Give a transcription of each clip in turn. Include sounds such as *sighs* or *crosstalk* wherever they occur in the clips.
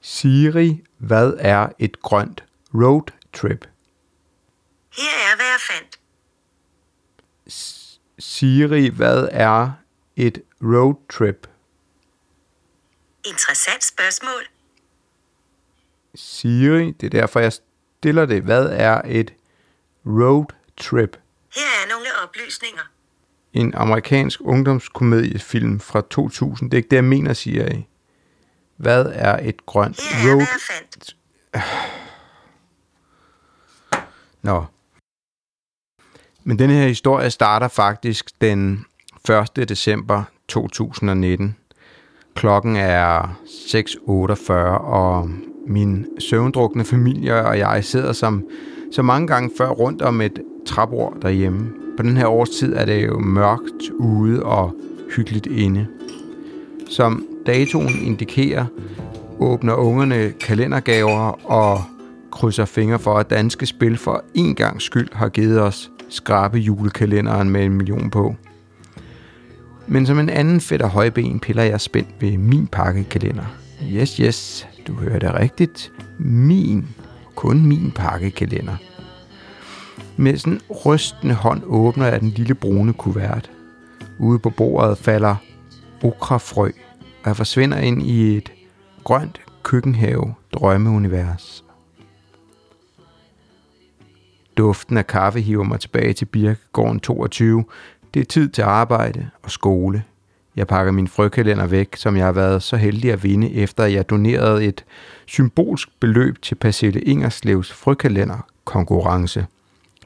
Siri, hvad er et grønt roadtrip? Her er, hvad jeg fandt. Siri, hvad er et roadtrip? Interessant spørgsmål. Siri, det er derfor, jeg stiller det. Hvad er et roadtrip? Her er nogle oplysninger. En amerikansk ungdomskomediefilm fra 2000. Det er ikke det, jeg mener, Siri. Hvad er et grønt hvad road... *sighs* Nå. Men den her historie starter faktisk den 1. december 2019. Klokken er 6.48, og min søvndrukne familie og jeg sidder som så mange gange før rundt om et trappeord derhjemme. På den her årstid er det jo mørkt ude og hyggeligt inde. Som datoen indikerer, åbner ungerne kalendergaver og krydser fingre for, at danske spil for en gang skyld har givet os skrabe julekalenderen med en million på. Men som en anden fedt højben piller jeg spændt ved min pakkekalender. Yes, yes, du hører det rigtigt. Min, kun min pakkekalender. Med sådan en rystende hånd åbner jeg den lille brune kuvert. Ude på bordet falder okrafrø, og jeg forsvinder ind i et grønt køkkenhave drømmeunivers. Duften af kaffe hiver mig tilbage til Birkegården 22. Det er tid til arbejde og skole. Jeg pakker min frøkalender væk, som jeg har været så heldig at vinde, efter jeg donerede et symbolsk beløb til Pacelle Ingerslevs frøkalenderkonkurrence,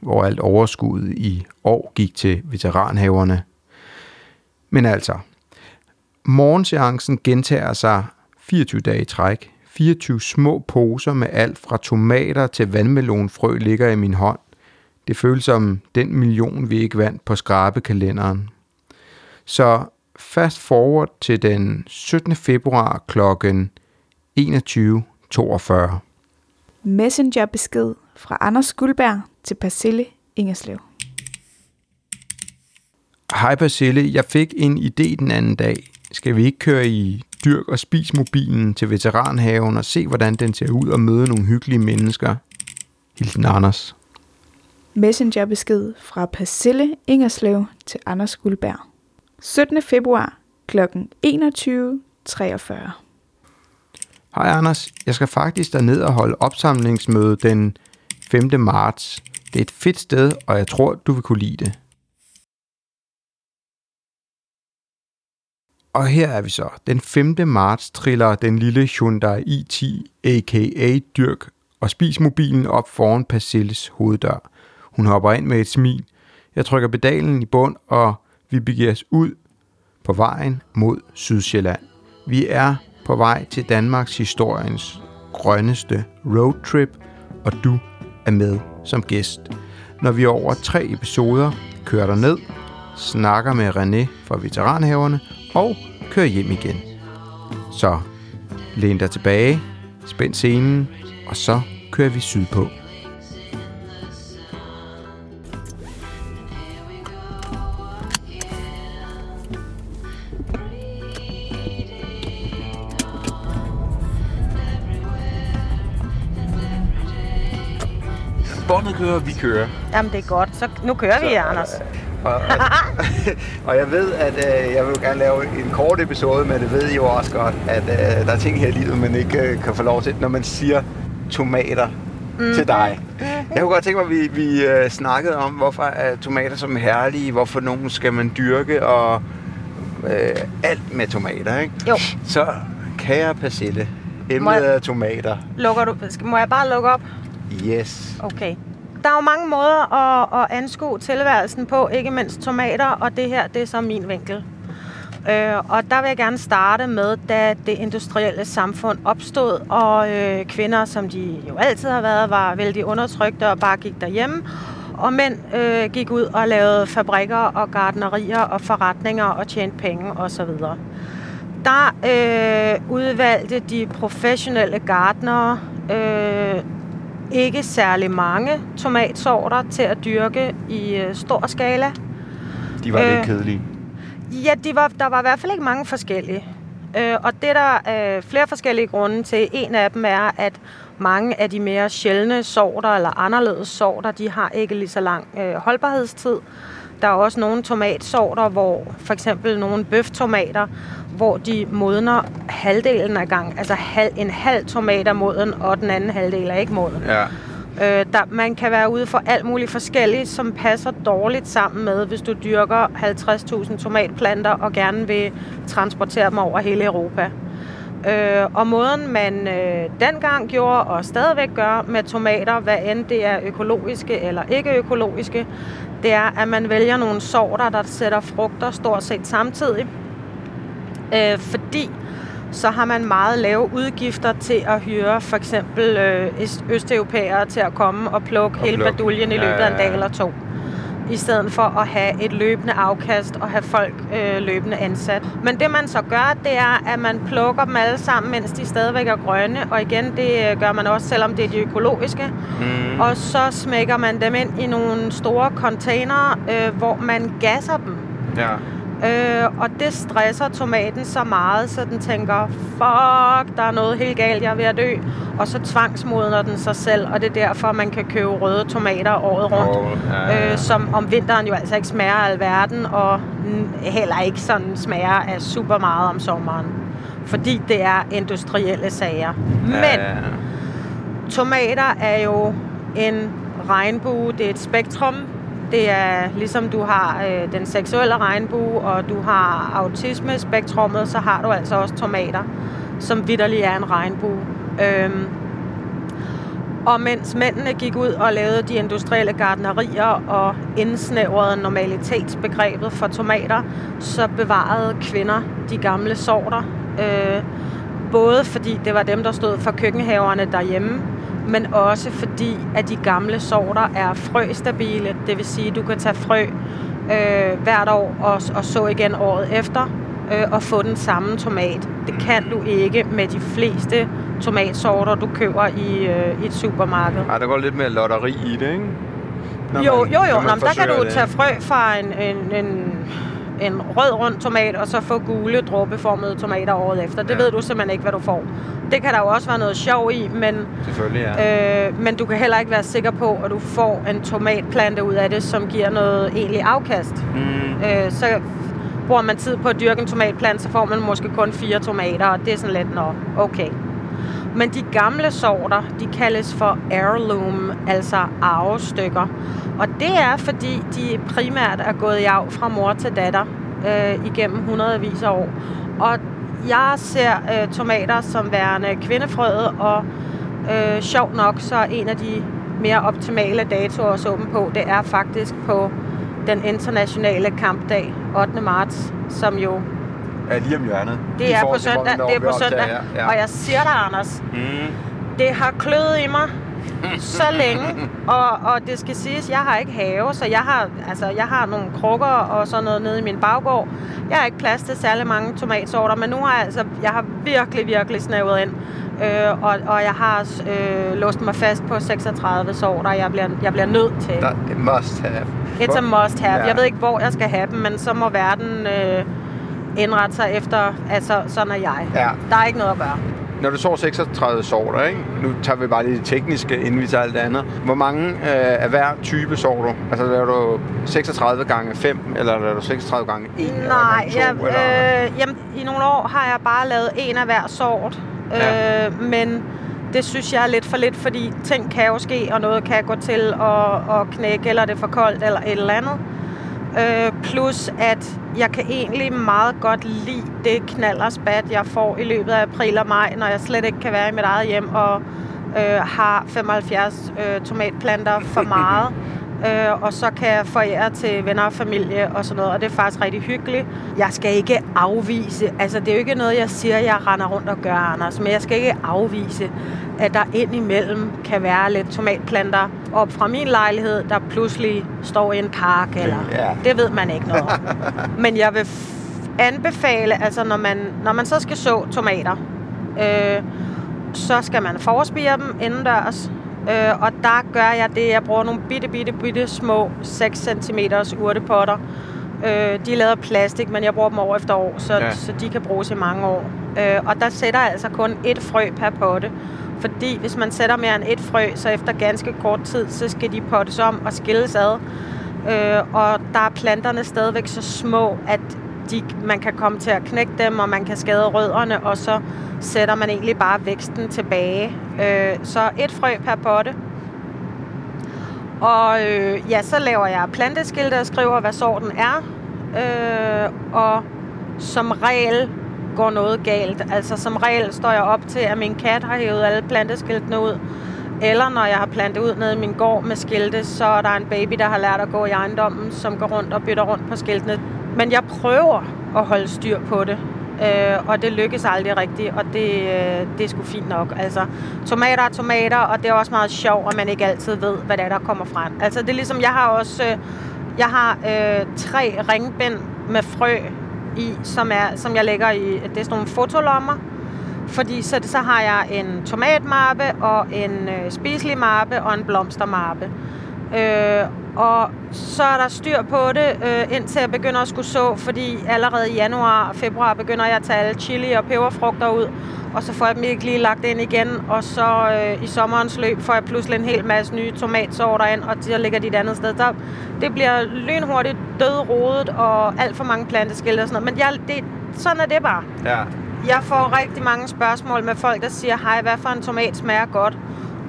hvor alt overskud i år gik til veteranhaverne. Men altså, morgenseancen gentager sig 24 dage i træk. 24 små poser med alt fra tomater til vandmelonfrø ligger i min hånd. Det føles som den million, vi ikke vandt på skrabekalenderen. Så fast forward til den 17. februar kl. 21.42. Messengerbesked fra Anders Guldberg til Persille Ingerslev. Hej Basille, jeg fik en idé den anden dag. Skal vi ikke køre i dyrk og spis mobilen til veteranhaven og se, hvordan den ser ud og møde nogle hyggelige mennesker? Hilsen Anders. Messengerbesked fra Persille Ingerslev til Anders Guldberg. 17. februar kl. 21.43. Hej Anders, jeg skal faktisk derned og holde opsamlingsmøde den 5. marts. Det er et fedt sted, og jeg tror, du vil kunne lide det. Og her er vi så. Den 5. marts triller den lille Hyundai i10, a.k.a. Dyrk, og spis mobilen op foran Persilles hoveddør. Hun hopper ind med et smil. Jeg trykker pedalen i bund, og vi begiver os ud på vejen mod Sydsjælland. Vi er på vej til Danmarks historiens grønneste roadtrip, og du er med som gæst. Når vi over tre episoder kører der ned, snakker med René fra Veteranhaverne og kører hjem igen. Så læn dig tilbage, spænd scenen, og så kører vi sydpå. Båndet kører, vi kører. Jamen, det er godt. Så nu kører vi, Anders. *laughs* Og, og, *laughs* og jeg ved, at øh, jeg vil gerne lave en kort episode, men det ved I jo også godt, at øh, der er ting her i livet, man ikke øh, kan få lov til, når man siger tomater mm. til dig. Jeg kunne godt tænke mig, at vi, vi øh, snakkede om, hvorfor er tomater som herlige, hvorfor nogen skal man dyrke, og øh, alt med tomater, ikke? Jo. Så kære Persille, emnet jeg- er tomater. Lukker du, må jeg bare lukke op? Yes. Okay. Der er jo mange måder at, at anskue tilværelsen på, ikke mindst tomater, og det her, det er så min vinkel. Øh, og der vil jeg gerne starte med, da det industrielle samfund opstod, og øh, kvinder, som de jo altid har været, var vældig undertrykte og bare gik derhjemme. Og mænd øh, gik ud og lavede fabrikker og gardnerier og forretninger og tjente penge osv. Der øh, udvalgte de professionelle gardnere øh, ikke særlig mange tomatsorter til at dyrke i øh, stor skala. De var øh, lidt kedelige. Ja, de var, der var i hvert fald ikke mange forskellige. Øh, og det er der øh, flere forskellige grunde til. En af dem er, at mange af de mere sjældne sorter eller anderledes sorter, de har ikke lige så lang øh, holdbarhedstid. Der er også nogle tomatsorter, hvor for eksempel nogle bøftomater, hvor de modner halvdelen af gang. Altså halv, en halv tomat er moden, og den anden halvdel er ikke moden. Ja. Øh, der, man kan være ude for alt muligt forskelligt, som passer dårligt sammen med, hvis du dyrker 50.000 tomatplanter og gerne vil transportere dem over hele Europa. Øh, og måden man øh, dengang gjorde og stadigvæk gør med tomater, hvad end det er økologiske eller ikke økologiske, det er, at man vælger nogle sorter, der sætter frugter stort set samtidig. Øh, fordi så har man meget lave udgifter til at hyre for eksempel øh, øst- østeuropæere til at komme og plukke Og hele plukke. baduljen i Ja, løbet af en ja, dag ja. eller to. I stedet for at have et løbende afkast og have folk øh, løbende ansat. Men det man så gør, det er, at man plukker dem alle sammen, mens de stadigvæk er grønne. Og igen, det øh, gør man også, selvom det er de økologiske. Mm. Og så smækker man dem ind i nogle store containere, øh, hvor man gasser dem. Ja. Øh, og det stresser tomaten så meget, så den tænker, fuck, der er noget helt galt, jeg er ved at dø. Og så tvangsmodner den sig selv, og det er derfor, man kan købe røde tomater året rundt. Og, ja. Øh, som om vinteren jo altså ikke smager af alverden, og heller ikke sådan smager af super meget om sommeren. Fordi det er industrielle sager. Men ja. Tomater er jo en regnbue, det er et spektrum. Det er ligesom du har øh, den seksuelle regnbue, og du har autisme-spektrummet, så har du altså også tomater, som vidderlig er en regnbue. Øhm, og mens mændene gik ud og lavede de industrielle gardnerier og indsnævrede normalitetsbegrebet for tomater, så bevarede kvinder de gamle sorter. Øh, både fordi det var dem, der stod for køkkenhaverne derhjemme, men også fordi, at de gamle sorter er frøstabile. Det vil sige, at du kan tage frø øh, hvert år og, og så igen året efter øh, og få den samme tomat. Det kan du ikke med de fleste tomatsorter, du køber i, øh, i et supermarked. Ej, der går lidt mere lotteri i det, ikke? Når jo, man- jo, jo. Nå, der kan du tage frø fra en, en, en, en rød rund tomat, og så få gule dråbeformede tomater året efter. Det Ja. ved du simpelthen ikke, hvad du får. Det kan der jo også være noget sjov i, men, Selvfølgelig, ja. øh, men du kan heller ikke være sikker på, at du får en tomatplante ud af det, som giver noget egentlig afkast. Mm. Øh, så bruger man tid på at dyrke en tomatplante, så får man måske kun fire tomater, og det er sådan lidt, nå, okay. Men de gamle sorter, de kaldes for heirloom, altså arvestykker. Og det er, fordi de primært er gået i arv fra mor til datter øh, igennem hundredvis af år. Og jeg ser øh, tomater som værende kvindefrøet, og øh, sjov nok, så er en af de mere optimale datoer at så på, det er faktisk på den internationale kampdag 8. marts, som jo Ja, lige om hjørnet. det er på søndag. Det er på søndag. Ja. Og jeg siger dig, Anders, Mm. det har kløet i mig *laughs* så længe, og, og det skal siges, jeg har ikke have, så jeg har, altså, jeg har nogle krukker og sådan noget nede i min baggård. Jeg har ikke plads til særlig mange tomatsorter, men nu har jeg, altså, jeg har virkelig, virkelig snævret ind. Øh, og, og jeg har øh, låst mig fast på 36 sorter, jeg bliver, jeg bliver nødt til. Er must have. It's a must have. Ja. Jeg ved ikke, hvor jeg skal have dem, men så må verden øh, indrette sig efter, altså sådan er jeg. Ja. Der er ikke noget at gøre. Når du så 36 sorter, ikke? nu tager vi bare lige det tekniske, inden vi tager alt det andet. Hvor mange øh, af hver type sorter? Altså laver du 36 gange 5, eller laver du 36 gange 1? Nej, gange 2, jeg, eller? øh, jamen, i nogle år har jeg bare lavet en af hver sort. Ja. Øh, men det synes jeg er lidt for lidt, fordi ting kan jo ske, og noget kan gå til at, at knække, eller det er for koldt, eller et eller andet. Øh, plus at jeg kan egentlig meget godt lide det knalderspat, jeg får i løbet af april og maj, når jeg slet ikke kan være i mit eget hjem og øh, har 75 øh, tomatplanter for *laughs* meget. Øh, og så kan jeg forære til venner og familie og sådan noget, og det er faktisk rigtig hyggeligt. Jeg skal ikke afvise, altså det er jo ikke noget, jeg siger, jeg render rundt og gør, Anders, men jeg skal ikke afvise, at der indimellem kan være lidt tomatplanter op fra min lejlighed, der pludselig står i en park, eller Ja. det ved man ikke noget om. *laughs* Men jeg vil anbefale, altså når man, når man så skal så tomater, øh, så skal man forspire dem indendørs. Øh, og der gør jeg det, jeg bruger nogle bitte, bitte, bitte små 6 cm urtepotter. Øh, de er lavet af plastik, men jeg bruger dem år efter år, så, Ja. så de kan bruges i mange år. Øh, og der sætter jeg altså kun et frø per potte. Fordi hvis man sætter mere end et frø, så efter ganske kort tid, så skal de pottes om og skilles ad. Øh, og der er planterne stadigvæk så små, at de, man kan komme til at knække dem, og man kan skade rødderne, og så sætter man egentlig bare væksten tilbage. Øh, så et frø per potte. Og øh, ja, så laver jeg planteskilte og skriver, hvad sorten er. Øh, og som regel går noget galt. Altså som regel står jeg op til, at min kat har hævet alle planteskiltene ud. Eller når jeg har plantet ud nede i min gård med skilte, så er der en baby, der har lært at gå i ejendommen, som går rundt og bytter rundt på skiltene. Men jeg prøver at holde styr på det. Øh, og det lykkes aldrig rigtigt, og det, øh, det er sgu fint nok. Altså, tomater er tomater, og det er også meget sjovt, at man ikke altid ved, hvad det er, der kommer frem. Altså, det er ligesom, jeg har også øh, jeg har øh, tre ringbind med frø i, som, er, som jeg lægger i, det er sådan nogle fotolommer. Fordi så, så har jeg en tomatmappe, og en øh, spiselig mappe, og en blomstermappe. Øh, og så er der styr på det, øh, indtil jeg begynder at skulle så, fordi allerede i januar og februar begynder jeg at tage alle chili og peberfrugter ud, og så får jeg dem ikke lige lagt ind igen, og så øh, i sommerens løb får jeg pludselig en hel masse nye tomatsorter ind, og så ligger de et andet sted. Der, det bliver lynhurtigt dødrodet og alt for mange planteskilte og sådan noget, men jeg, det, sådan er det bare. Ja. Jeg får rigtig mange spørgsmål med folk, der siger, hej, hvad for en tomat smager godt?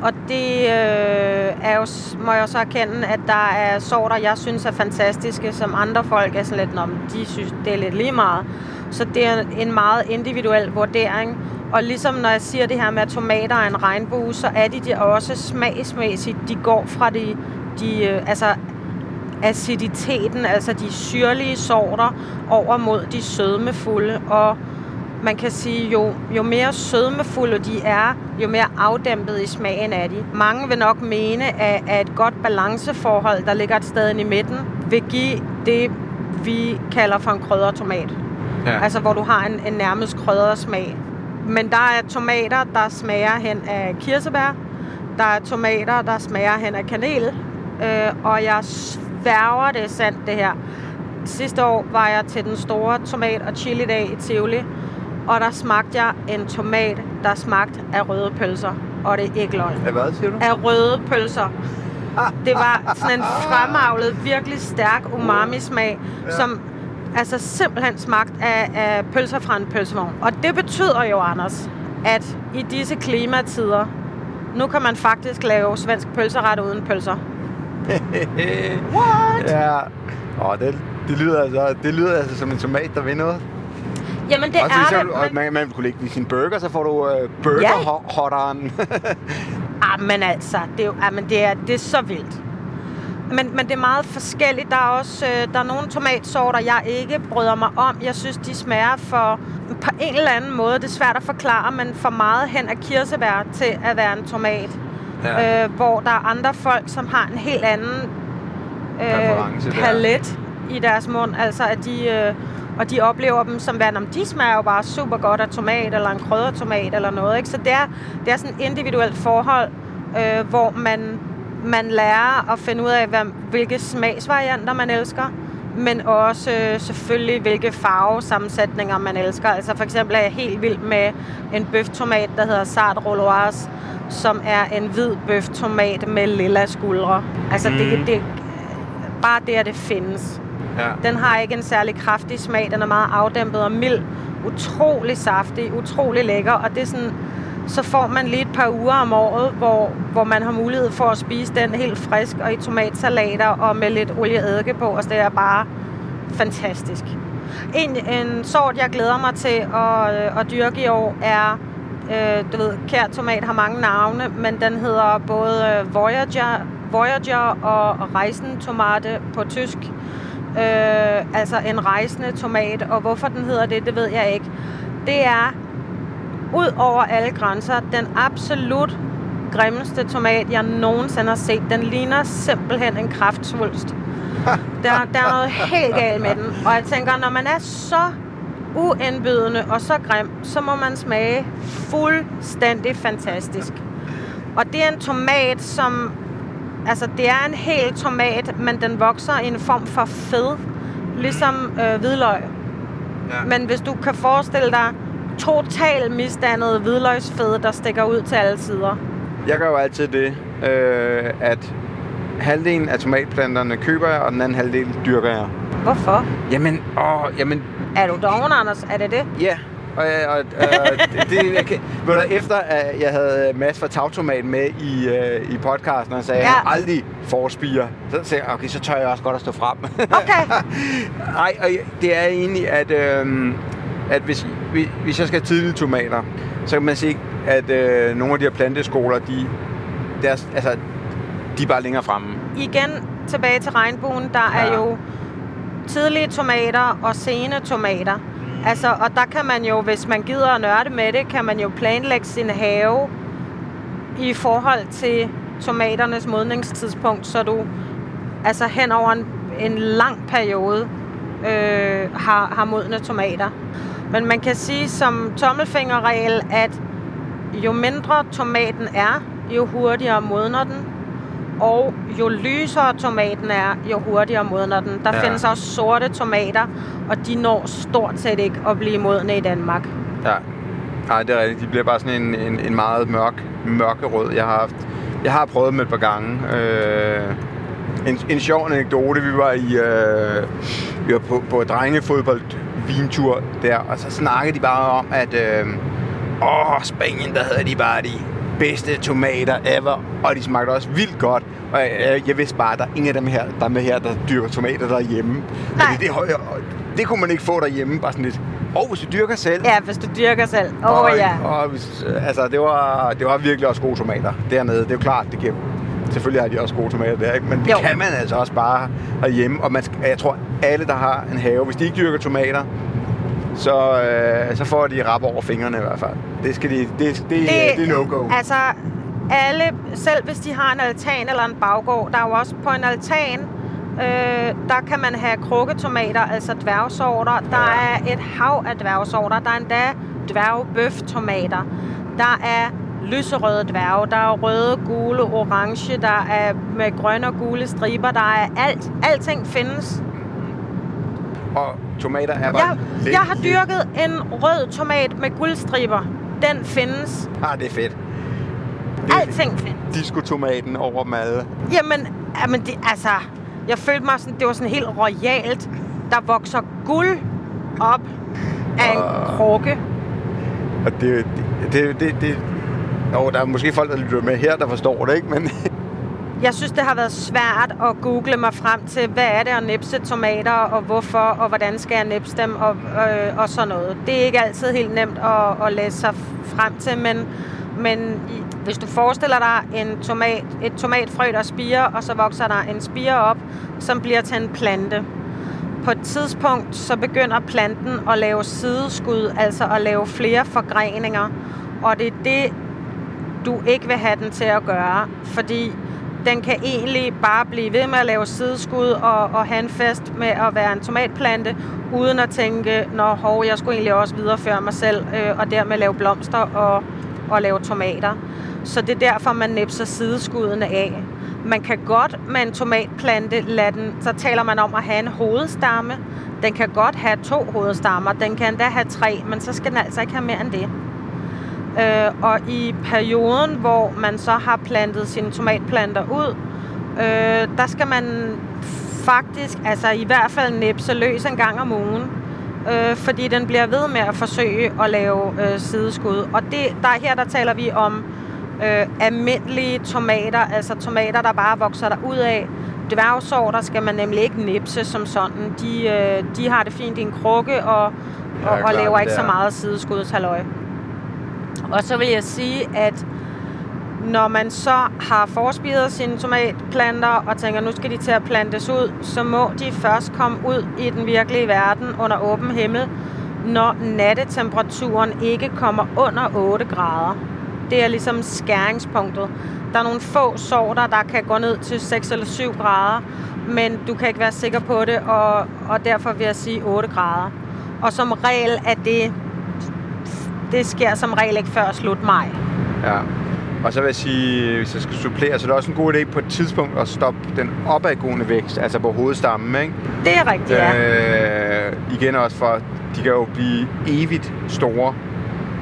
Og det øh, er jo, må jeg så erkende, at der er sorter, jeg synes er fantastiske, som andre folk er sådan lidt, om de synes, det er lidt lige meget. Så det er en meget individuel vurdering. Og ligesom når jeg siger det her med, at tomater er en regnbue, så er de de også smagsmæssigt. De går fra de, de øh, altså aciditeten, altså de syrlige sorter, over mod de sødmefulde. Og man kan sige, jo, jo mere sødmefulde de er, jo mere afdæmpet i smagen er de. Mange vil nok mene, at, at et godt balanceforhold, der ligger et sted i midten, vil give det, vi kalder for en kryddertomat. Ja. Altså, hvor du har en, en nærmest kryddersmag. Men der er tomater, der smager hen af kirsebær. Der er tomater, der smager hen af kanel. Øh, og jeg sværger, det er sandt, det her. Sidste år var jeg til den store tomat- og chili-dag i Tivoli. Og der smagte jeg en tomat, der smagte af røde pølser. Og det er ikke løgn. Ja, hvad siger du? Af røde pølser. Det var sådan en fremavlet, virkelig stærk umami-smag, ja. som altså simpelthen smagt af, af pølser fra en pølsevogn. Og det betyder jo, Anders, at i disse klimatider, nu kan man faktisk lave svensk pølseret uden pølser. *laughs* What? Ja. Åh, det, det, lyder altså, det lyder altså som en tomat, der vil noget. Jamen det Også er ligesom, det. Men, man, man kunne lægge i sin burger, så får du øh, burgerhotteren. *laughs* ah, men altså, det er, jo, ah, men det er, det er så vildt. Men, men det er meget forskelligt. Der er også øh, der er nogle tomatsorter, jeg ikke bryder mig om. Jeg synes, de smager for på en eller anden måde. Det er svært at forklare, men for meget hen af kirsebær til at være en tomat. Ja. Øh, hvor der er andre folk, som har en helt anden øh, palet i deres mund. Altså, at de, øh, og de oplever dem som værende, om de smager jo bare super godt af tomat, eller en kryddertomat, eller noget. Ikke? Så det er, det er sådan et individuelt forhold, øh, hvor man, man lærer at finde ud af, hvad, hvilke smagsvarianter man elsker, men også øh, selvfølgelig, hvilke farvesammensætninger man elsker. Altså for eksempel er jeg helt vild med en bøftomat, der hedder Sart Roloise, som er en hvid bøftomat med lilla skuldre. Altså mm. det, det, bare det, at det findes. Ja. Den har ikke en særlig kraftig smag. Den er meget afdæmpet og mild. Utrolig saftig, utrolig lækker. Og det er sådan, så får man lige et par uger om året, hvor, hvor man har mulighed for at spise den helt frisk og i tomatsalater og med lidt olieeddike på. Og det er bare fantastisk. En, en sort, jeg glæder mig til at, øh, at dyrke i år, er, øh, du ved, kær tomat har mange navne, men den hedder både øh, Voyager, Voyager og Rejsentomate på tysk. Øh, altså en rejsende tomat, og hvorfor den hedder det, det ved jeg ikke. Det er ud over alle grænser den absolut grimmeste tomat, jeg nogensinde har set. Den ligner simpelthen en kraftsvulst. *laughs* Der, der er noget helt galt med den. Og jeg tænker, når man er så uindbydende og så grim, så må man smage fuldstændig fantastisk. Og det er en tomat, som... Altså, det er en hel tomat, men den vokser i en form for fed, ligesom øh, hvidløg. Ja. Men hvis du kan forestille dig total misdannet hvidløgsfede, der stikker ud til alle sider. Jeg gør jo altid det, øh, at halvdelen af tomatplanterne køber jeg, og den anden halvdel dyrker jeg. Hvorfor? Jamen, åh, jamen, Er du doven, Anders? Er det det? ja. Og, og, og det, det, jeg kan, ved du, efter at jeg havde Mads fra Tagtomat med i, øh, i podcasten, og sagde, Ja. at han aldrig forspiger, så sagde jeg, okay, så tør jeg også godt at stå frem. Okay. *laughs* Nej, og det er egentlig, at, øh, at hvis, hvis- hvis jeg skal have tidlige tomater, så kan man se, at øh, nogle af de her planteskoler, de, deres, altså, de er bare længere fremme. Igen tilbage til regnbuen. Der er Ja. jo tidlige tomater og sene tomater. Altså, og der kan man jo, hvis man gider at nørde med det, kan man jo planlægge sin have i forhold til tomaternes modningstidspunkt, så du altså hen over en, en lang periode øh, har, har modne tomater. Men man kan sige som tommelfingerregel, at jo mindre tomaten er, jo hurtigere modner den. Og jo lysere tomaten er, jo hurtigere modner den. Der Ja. findes også sorte tomater, og de når stort set ikke at blive modne i Danmark. Ja. Nej, det er rigtigt. De bliver bare sådan en, en, en meget mørk, mørkerød. Jeg har haft, jeg har prøvet dem et par gange. Øh, en, en sjov anekdote. Vi var i øh, vi var på, på drengefodbold vintur der, og så snakkede de bare om, at øh, åh, Spanien, der havde de bare de bedste tomater ever, og de smagte også vildt godt. Og jeg, jeg vidste bare, at der er ingen af dem her, der er med her, der dyrker tomater derhjemme. Nej. Fordi det, det, det kunne man ikke få derhjemme, bare sådan lidt. Og hvis du dyrker selv, Ja, hvis du dyrker selv. Åh oh, ja. Og, hvis- altså, det var, det var virkelig også gode tomater dernede. Det er jo klart, det giver, selvfølgelig har de også gode tomater der, ikke? men det Jo. kan man altså også bare herhjemme. Og man jeg tror, alle, der har en have, hvis de ikke dyrker tomater, så, øh, så får de rap over fingrene i hvert fald. Det, skal de, det, det, det, det er no-go. Altså, alle, selv hvis de har en altan eller en baggård, der er jo også på en altan, øh, der kan man have krukketomater, altså dværgsorter. Der Ja. er et hav af dværgsorter. Der er endda dværgbøftomater. Der er lyserøde dværge, der er røde, gule, orange, der er med grønne og gule striber, der er alt. Alting findes. Og tomater er bare Jeg, lidt- jeg har dyrket en rød tomat med guldstriber. Den findes. Ah, det er fedt. Alting findes. Diskotomaten over alle. Jamen, jamen det, altså, jeg følte mig sådan, det var sådan helt royalt. Der vokser guld op af en Ah. krukke. Og det, det, det, det, det jo, der er måske folk, der lytter med her, der forstår det, ikke? Men jeg synes, det har været svært at google mig frem til, hvad er det at nipse tomater, og hvorfor, og hvordan skal jeg nipse dem, og, øh, og sådan noget. Det er ikke altid helt nemt at, at læse sig frem til, men, men hvis du forestiller dig en tomat, et tomatfrø, der spiger, og så vokser der en spire op, som bliver til en plante. På et tidspunkt, så begynder planten at lave sideskud, altså at lave flere forgreninger, og det er det, du ikke vil have den til at gøre, fordi den kan egentlig bare blive ved med at lave sideskud og, og have en fest med at være en tomatplante, uden at tænke, nå hov, jeg skulle egentlig også videreføre mig selv, øh, og dermed lave blomster og, og lave tomater. Så det er derfor, man nipser sideskuddene af. Man kan godt med en tomatplante lade den, så taler man om at have en hovedstamme. Den kan godt have to hovedstammer, den kan endda have tre, men så skal den altså ikke have mere end det. Øh, og i perioden, hvor man så har plantet sine tomatplanter ud, øh, der skal man faktisk, altså i hvert fald nipse løs en gang om ugen. Øh, fordi den bliver ved med at forsøge at lave øh, sideskud. Og det, der, her der taler vi om øh, almindelige tomater, altså tomater, der bare vokser der ud af. Dværgsorter skal man nemlig ikke nipse som sådan. De, øh, de har det fint i en krukke og, og, og klart, laver ikke så meget sideskudshalløj. Og så vil jeg sige, at når man så har forspiret sine tomatplanter og tænker, nu skal de til at plantes ud, så må de først komme ud i den virkelige verden under åben himmel, når nattetemperaturen ikke kommer under 8 grader. Det er ligesom skæringspunktet. Der er nogle få sorter, der kan gå ned til 6 eller 7 grader, men du kan ikke være sikker på det, og, og derfor vil jeg sige 8 grader. Og som regel er det, det sker som regel ikke før slut maj. Ja. Og så vil jeg sige, hvis jeg skal supplere, så er det også en god idé på et tidspunkt at stoppe den opadgående vækst, altså på hovedstammen, ikke? Det er rigtigt, ja. Øh, igen også for, de kan jo blive evigt store.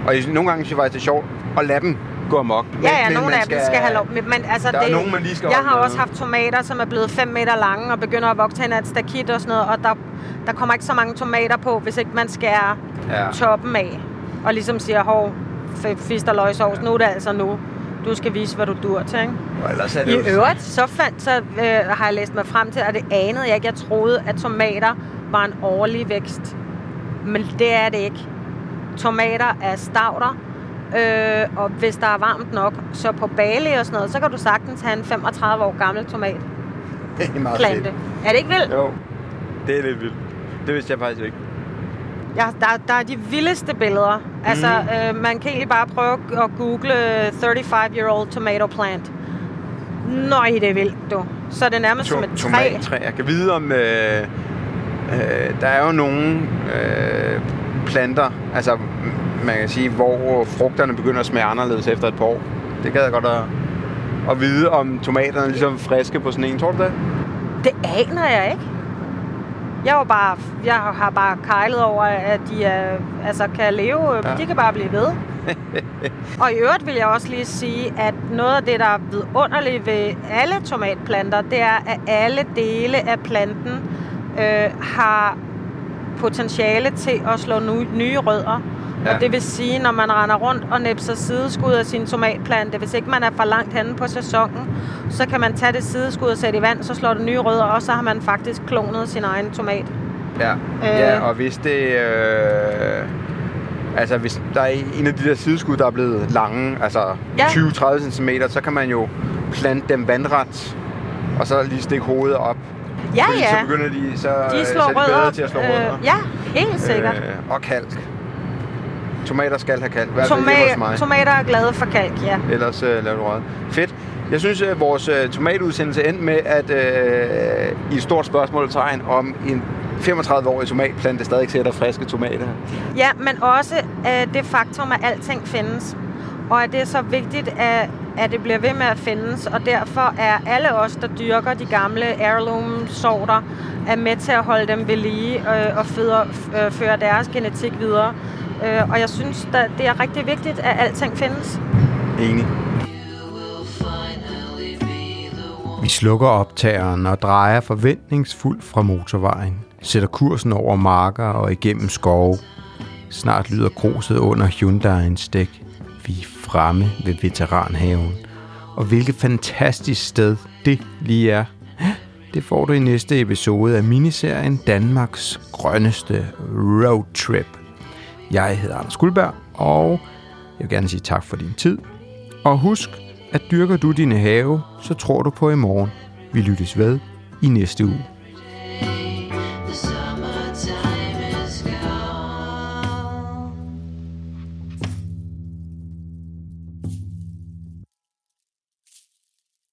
Og nogle gange synes jeg faktisk, det er sjovt at lade dem gå amok. Ja, ja, men nogle af dem skal have lov. Men, altså, Der er det, nogen, man lige skal jeg har med. også haft tomater, som er blevet 5 meter lange og begynder at vokse hen ad et stakit og sådan noget, og der, der kommer ikke så mange tomater på, hvis ikke man skærer Ja. toppen af. Og ligesom siger, hov, f- fisk og løgsovs, nu er det altså nu. Du skal vise, hvad du dur til, ikke? Og ellers er det I jo- øvrigt, så, fandt, så øh, har jeg læst mig frem til, at det anede jeg ikke. Jeg troede, at tomater var en årlig vækst. Men det er det ikke. Tomater er stavter, øh, og hvis der er varmt nok, så på Bali og sådan noget, så kan du sagtens have en 35 år gammel tomatplante. Det er meget fedt. Er det ikke vildt? Jo, det er lidt vildt. Det vidste jeg faktisk ikke. Ja, der, der er de vildeste billeder. Altså, Mhm. øh, man kan egentlig bare prøve at google 35-year-old tomato plant. Nøj, det er vildt, du. Så er det nærmest som et træ. Tomattræ. Jeg kan vide om... Øh, øh, der er jo nogle øh, planter, altså man kan sige, hvor frugterne begynder at smage anderledes efter et par år. Det gad jeg godt at, at vide, om tomaterne er ligesom friske på sådan en. Tror du det? Det aner jeg ikke. Jeg, var bare, jeg har bare kejlet over, at de er, altså kan leve. Ja. Ja. De kan bare blive ved. *laughs* og i øvrigt vil jeg også lige sige, at noget af det, der er vidunderligt ved alle tomatplanter, det er, at alle dele af planten øh, har potentiale til at slå nye rødder. Ja. Det vil sige, når man render rundt og næpser sideskud af sin tomatplante, hvis ikke man er for langt henne på sæsonen, så kan man tage det sideskud og sætte i vand, så slår det nye rødder, og så har man faktisk klonet sin egen tomat. Ja. Øh. ja, og hvis det... Øh, altså, hvis der er en af de der sideskud, der er blevet lange, altså Ja. 20-30 cm, så kan man jo plante dem vandret, og så lige stikke hovedet op. Ja, Fordi ja. så begynder de, så, De øh, slår så er de rødder. bedre til at slå rødder. ja, helt sikkert. Øh, og kalk. Tomater skal have kalk. Hvert Toma- tomater er glade for kalk, ja. Ellers øh, laver du rød. Fedt. Jeg synes, at vores øh, tomatudsendelse endte med, at øh, i et stort spørgsmålstegn om en 35-årig tomatplante stadig sætter friske tomater. Ja, men også øh, det faktum, at alting findes. Og at det er så vigtigt, at, at det bliver ved med at findes. Og derfor er alle os, der dyrker de gamle heirloom-sorter, er med til at holde dem ved lige øh, og føder, øh, føre deres genetik videre. Øh, og jeg synes, at det er rigtig vigtigt, at alting findes. Enig. Vi slukker optageren og drejer forventningsfuldt fra motorvejen. Sætter kursen over marker og igennem skove. Snart lyder kruset under Hyundai'ens dæk. Vi er fremme ved veteranhaven. Og hvilket fantastisk sted det lige er. Det får du i næste episode af miniserien Danmarks grønneste roadtrip. Jeg hedder Anders Guldberg, og jeg vil gerne sige tak for din tid. Og husk, at dyrker du dine have, så tror du på i morgen. Vi lyttes ved i næste uge.